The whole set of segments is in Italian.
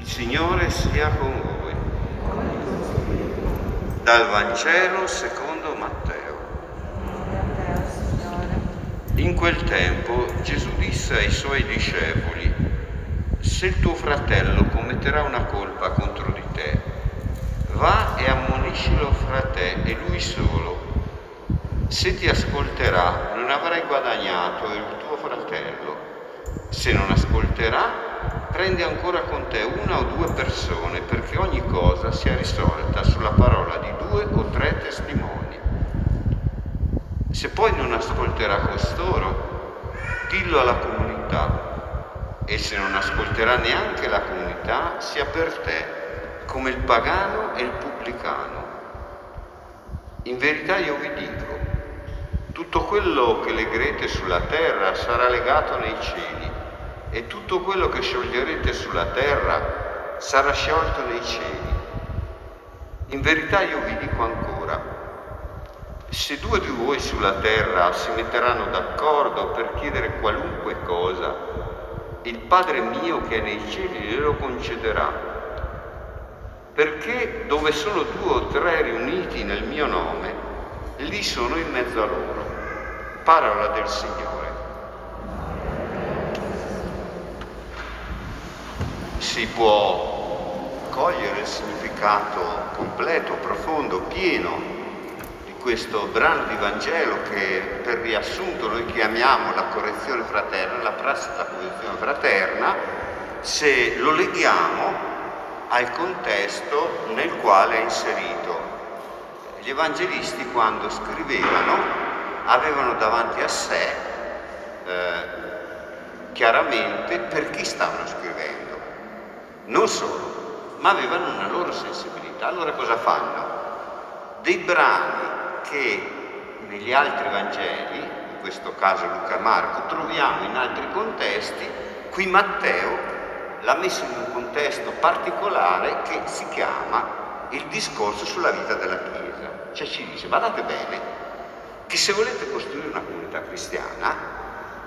Il Signore sia con voi. Dal Vangelo secondo Matteo. In quel tempo Gesù disse ai suoi discepoli, se il tuo fratello commetterà una colpa contro di te, va e ammoniscilo fra te e lui solo. Se ti ascolterà, non avrai guadagnato il tuo fratello. Se non ascolterà, prendi ancora con te una o due persone perché ogni cosa sia risolta sulla parola di due o tre testimoni. Se poi non ascolterà costoro, dillo alla comunità e se non ascolterà neanche la comunità, sia per te come il pagano e il pubblicano. In verità io vi dico, tutto quello che legherete sulla terra sarà legato nei cieli e tutto quello che scioglierete sulla terra sarà sciolto nei cieli. In verità io vi dico ancora, se due di voi sulla terra si metteranno d'accordo per chiedere qualunque cosa, il Padre mio che è nei cieli glielo concederà. Perché dove sono due o tre riuniti nel mio nome, lì sono in mezzo a loro. Parola del Signore. Si può cogliere il significato completo, profondo, pieno di questo brano di Vangelo che per riassunto noi chiamiamo la correzione fraterna, la prassi della correzione fraterna, se lo leghiamo al contesto nel quale è inserito. Gli evangelisti quando scrivevano avevano davanti a sé eh, chiaramente per chi stavano scrivendo non solo, ma avevano una loro sensibilità. Allora cosa fanno? Dei brani che negli altri Vangeli, in questo caso Luca e Marco, troviamo in altri contesti, qui Matteo l'ha messo in un contesto particolare che si chiama il discorso sulla vita della Chiesa. Cioè ci dice, guardate bene, che se volete costruire una comunità cristiana,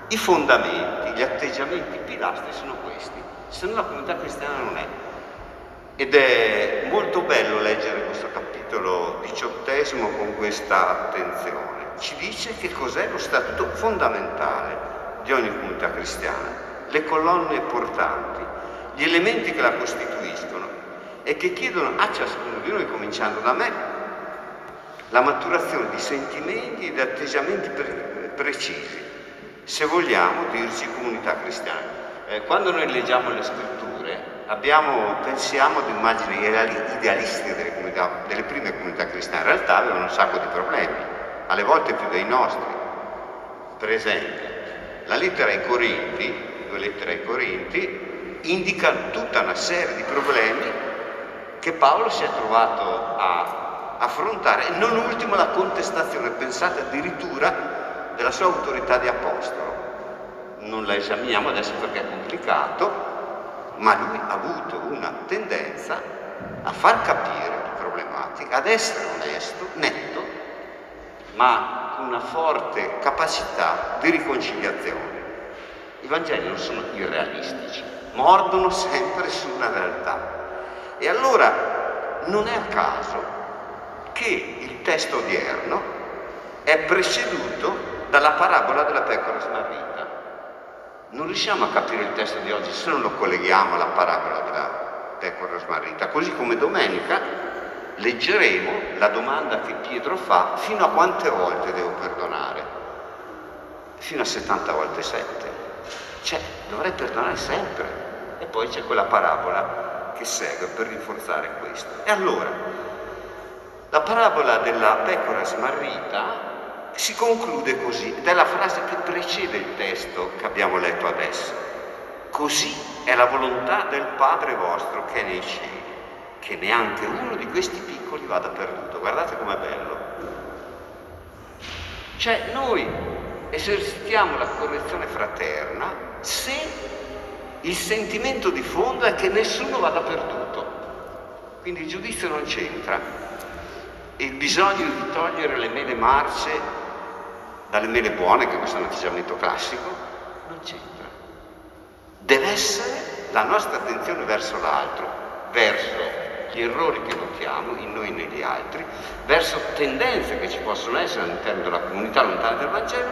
i fondamenti, gli atteggiamenti, i pilastri sono questi se no la comunità cristiana non è. Ed è molto bello leggere questo capitolo diciottesimo con questa attenzione. Ci dice che cos'è lo statuto fondamentale di ogni comunità cristiana, le colonne portanti, gli elementi che la costituiscono e che chiedono a ciascuno di noi, cominciando da me, la maturazione di sentimenti e di atteggiamenti pre- precisi, se vogliamo dirci comunità cristiana. Eh, quando noi leggiamo le scritture abbiamo, pensiamo ad immagini idealistiche delle, comunità, delle prime comunità cristiane, in realtà avevano un sacco di problemi, alle volte più dei nostri. Per esempio, la lettera ai Corinti, due lettere ai Corinti, indica tutta una serie di problemi che Paolo si è trovato a affrontare, non ultimo la contestazione, pensate addirittura, della sua autorità di apostolo non la esaminiamo adesso perché è complicato, ma lui ha avuto una tendenza a far capire le problematiche, ad essere onesto, netto, ma con una forte capacità di riconciliazione. I Vangeli non sono irrealistici, mordono sempre su una realtà. E allora non è a caso che il testo odierno è preceduto dalla parabola della pecora smarrita. Non riusciamo a capire il testo di oggi se non lo colleghiamo alla parabola della pecora smarrita, così come domenica leggeremo la domanda che Pietro fa fino a quante volte devo perdonare? Fino a 70 volte 7. Cioè, dovrei perdonare sempre. E poi c'è quella parabola che segue per rinforzare questo. E allora, la parabola della pecora smarrita si conclude così, ed è la frase che precede il testo che abbiamo letto adesso. Così è la volontà del Padre vostro che è nei cieli, che neanche uno di questi piccoli vada perduto. Guardate com'è bello. Cioè noi esercitiamo la correzione fraterna se il sentimento di fondo è che nessuno vada perduto. Quindi il giudizio non c'entra. Il bisogno di togliere le mele marce dalle mele buone, che questo è un atteggiamento classico, non c'entra. Deve essere la nostra attenzione verso l'altro, verso gli errori che notiamo in noi e negli altri, verso tendenze che ci possono essere all'interno della comunità lontana del Vangelo,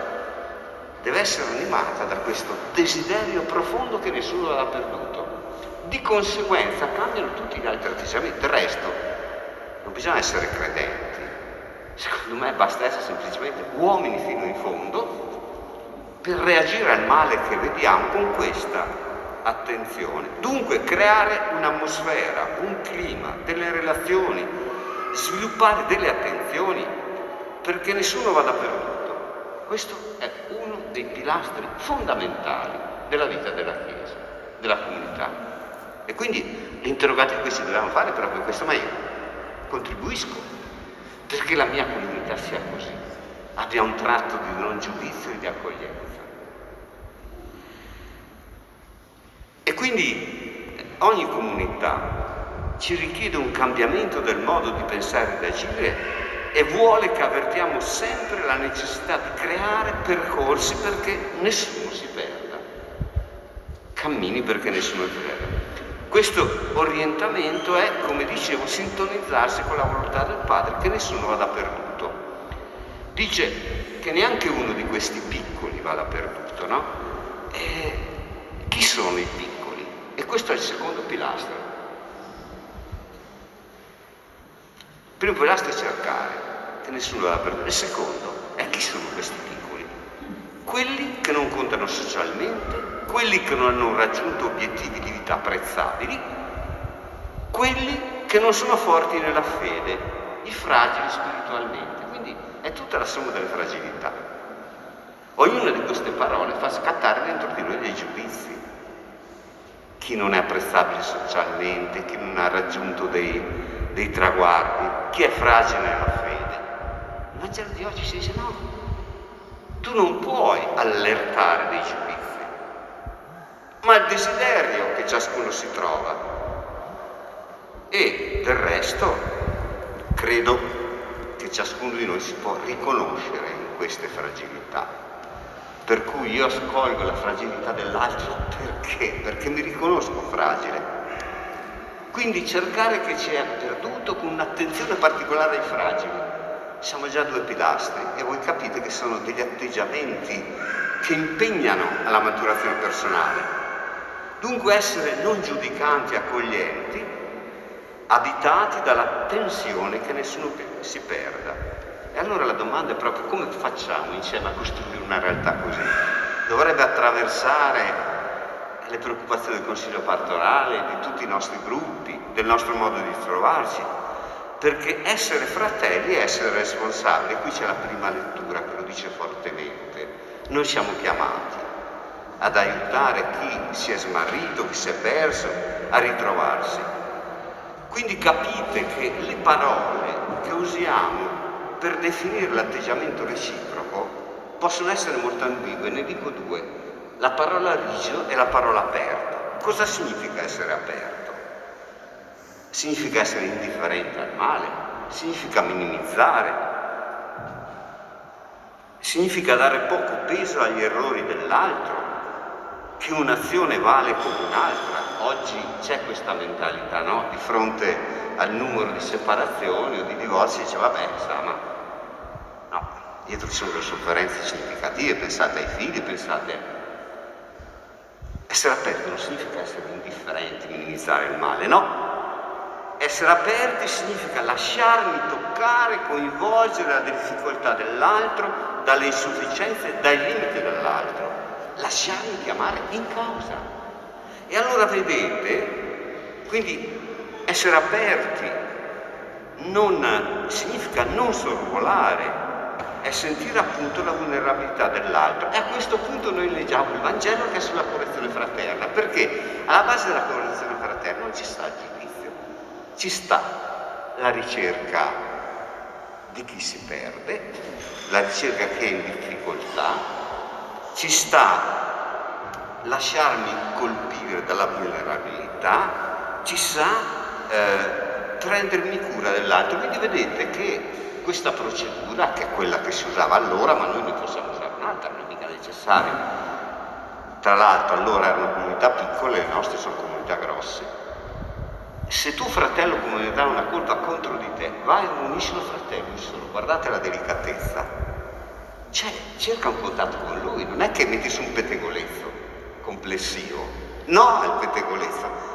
deve essere animata da questo desiderio profondo che nessuno aveva perduto. Di conseguenza cambiano tutti gli altri atteggiamenti. Del resto, non bisogna essere credenti. Secondo me basta essere semplicemente uomini fino in fondo per reagire al male che vediamo con questa attenzione. Dunque creare un'atmosfera, un clima, delle relazioni, sviluppare delle attenzioni perché nessuno vada perduto. Questo è uno dei pilastri fondamentali della vita della Chiesa, della comunità. E quindi l'interrogativo che si dobbiamo fare è proprio questo, ma io contribuisco perché la mia comunità sia così, abbia un tratto di non giudizio e di accoglienza. E quindi ogni comunità ci richiede un cambiamento del modo di pensare e di agire e vuole che avvertiamo sempre la necessità di creare percorsi perché nessuno si perda, cammini perché nessuno si perda. Questo orientamento è, come dicevo, sintonizzarsi con la volontà del Padre, che nessuno vada perduto. Dice che neanche uno di questi piccoli vada perduto, no? E chi sono i piccoli? E questo è il secondo pilastro. Il primo pilastro è cercare, che nessuno va a perdere. Il secondo è chi sono questi piccoli? Quelli che non contano socialmente, quelli che non hanno raggiunto obiettivi di vita apprezzabili, quelli che non sono forti nella fede, i fragili spiritualmente. Quindi è tutta la somma delle fragilità. Ognuna di queste parole fa scattare dentro di noi dei giudizi chi non è apprezzabile socialmente, chi non ha raggiunto dei, dei traguardi, chi è fragile nella fede. Il Vangelo di oggi si dice no, tu non puoi allertare dei giudizi, ma il desiderio che ciascuno si trova. E del resto credo che ciascuno di noi si può riconoscere in queste fragilità per cui io ascolgo la fragilità dell'altro perché? Perché mi riconosco fragile. Quindi cercare che ci è perduto con un'attenzione particolare ai fragili. Siamo già due pilastri e voi capite che sono degli atteggiamenti che impegnano alla maturazione personale. Dunque essere non giudicanti, accoglienti, abitati dalla tensione che nessuno si perda. E allora la domanda è proprio come facciamo insieme a costruire una realtà così? Dovrebbe attraversare le preoccupazioni del Consiglio pastorale, di tutti i nostri gruppi, del nostro modo di trovarci, perché essere fratelli è essere responsabili. Qui c'è la prima lettura che lo dice fortemente. Noi siamo chiamati ad aiutare chi si è smarrito, chi si è perso, a ritrovarsi. Quindi capite che le parole che usiamo per definire l'atteggiamento reciproco possono essere molto ambigue, ne dico due, la parola rigido e la parola aperto. Cosa significa essere aperto? Significa essere indifferente al male, significa minimizzare, significa dare poco peso agli errori dell'altro, che un'azione vale come un'altra. Oggi c'è questa mentalità, no? Di fronte al numero di separazioni o di divorzi, dice vabbè, sa, ma dietro ci sono le sofferenze significative, pensate ai figli, pensate... Essere aperti non significa essere indifferenti, minimizzare il male, no? Essere aperti significa lasciarmi toccare, coinvolgere la difficoltà dell'altro, dalle insufficienze, dai limiti dell'altro. Lasciarmi chiamare in causa. E allora vedete, quindi essere aperti non significa non sorvolare, è sentire appunto la vulnerabilità dell'altro. E a questo punto noi leggiamo il Vangelo che è sulla correzione fraterna, perché alla base della correzione fraterna non ci sta il giudizio, ci sta la ricerca di chi si perde, la ricerca che è in difficoltà, ci sta lasciarmi colpire dalla vulnerabilità, ci sa eh, prendermi cura dell'altro. Quindi vedete che questa procedura, che è quella che si usava allora, ma noi ne possiamo usare un'altra, non è mica necessario, tra l'altro allora erano comunità piccole, le nostre sono comunità grosse. Se tuo fratello comunità ha una colpa contro di te, vai e unisci il fratello, solo, guardate la delicatezza. Cioè, cerca un contatto con lui, non è che metti su un pettegolezzo complessivo, no al pettegolezzo.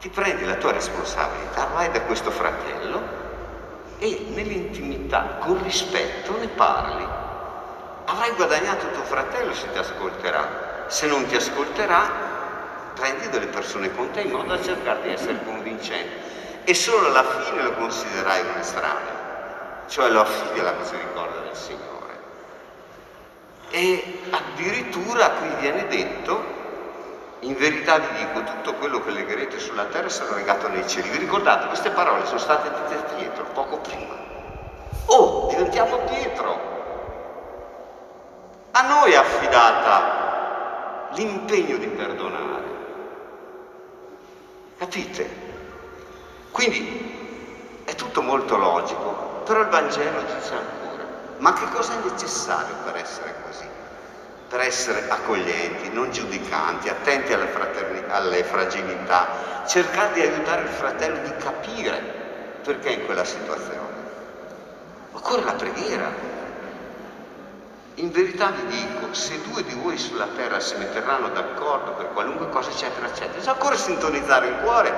Ti prendi la tua responsabilità, vai da questo fratello e nell'intimità, con rispetto, ne parli. Avrai guadagnato tuo fratello se ti ascolterà se non ti ascolterà, prendi delle persone con te in modo da cercare di essere convincente e solo alla fine lo considerai un estraneo, cioè lo affidi alla misericordia del Signore. E addirittura qui viene detto, in verità vi dico, tutto quello che legherete sulla terra sarà legato nei cieli. Vi ricordate, queste parole sono state dette Pietro poco prima. Oh, diventiamo Pietro. A noi è affidata l'impegno di perdonare. Capite? Quindi è tutto molto logico, però il Vangelo dice ancora, ma che cosa è necessario per essere così? Per essere accoglienti, non giudicanti, attenti alle, alle fragilità, cercare di aiutare il fratello di capire perché è in quella situazione. Occorre la preghiera, in verità vi dico, se due di voi sulla terra si metteranno d'accordo per qualunque cosa, eccetera, eccetera, bisogna ancora sintonizzare il cuore.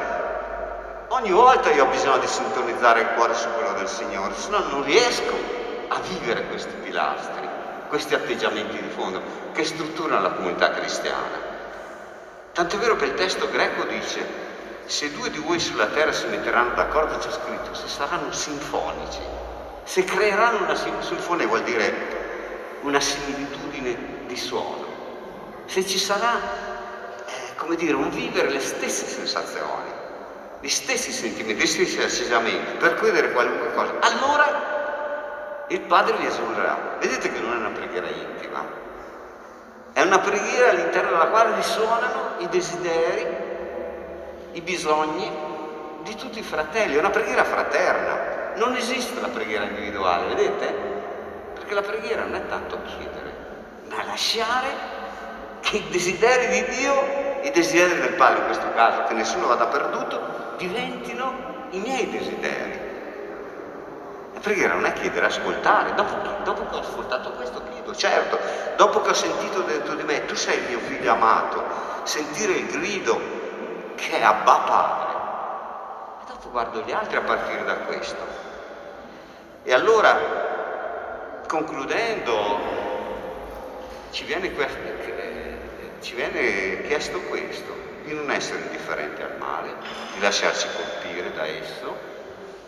Ogni volta io ho bisogno di sintonizzare il cuore su quello del Signore, se no non riesco a vivere questi pilastri, questi atteggiamenti di fondo che strutturano la comunità cristiana. Tant'è vero che il testo greco dice, se due di voi sulla terra si metteranno d'accordo, c'è scritto, se saranno sinfonici, se creeranno una sinfonia, vuol dire una similitudine di suono, se ci sarà, eh, come dire, un vivere le stesse sensazioni, gli stessi sentimenti, gli stessi atteggiamenti, per credere qualunque cosa, allora il Padre vi esulterà. Vedete che non è una preghiera intima, è una preghiera all'interno della quale risuonano i desideri, i bisogni di tutti i fratelli, è una preghiera fraterna. Non esiste la preghiera individuale, vedete? Perché la preghiera non è tanto chiedere, ma lasciare che i desideri di Dio, i desideri del Padre in questo caso, che nessuno vada perduto, diventino i miei desideri. Preghiera non è chiedere, ascoltare. Dopo, dopo che ho ascoltato questo, chiedo, certo, dopo che ho sentito dentro di me, tu sei il mio figlio amato, sentire il grido che è Abba Padre. E dopo guardo gli altri a partire da questo. E allora concludendo, ci viene, questo, ci viene chiesto questo, di non essere indifferenti al male, di lasciarci colpire da esso,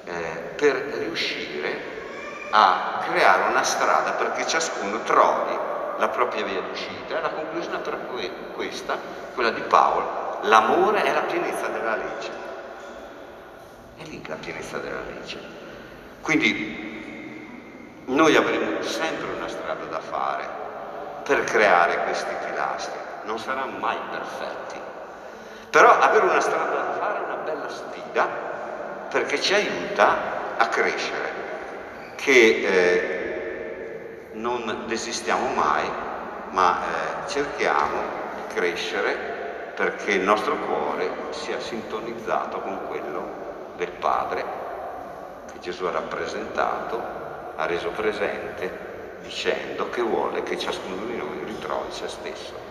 eh, per riuscire a creare una strada perché ciascuno trovi la propria via d'uscita. La conclusione per questa, quella di Paolo, l'amore è la pienezza della legge. È lì la pienezza della legge. Quindi noi avremo sempre una strada da fare per creare questi pilastri, non saranno mai perfetti. Però avere una strada da fare è una bella sfida perché ci aiuta a crescere, che eh, non desistiamo mai, ma eh, cerchiamo di crescere perché il nostro cuore sia sintonizzato con quello del Padre che Gesù ha rappresentato ha reso presente dicendo che vuole che ciascuno di noi ritrovi se stesso.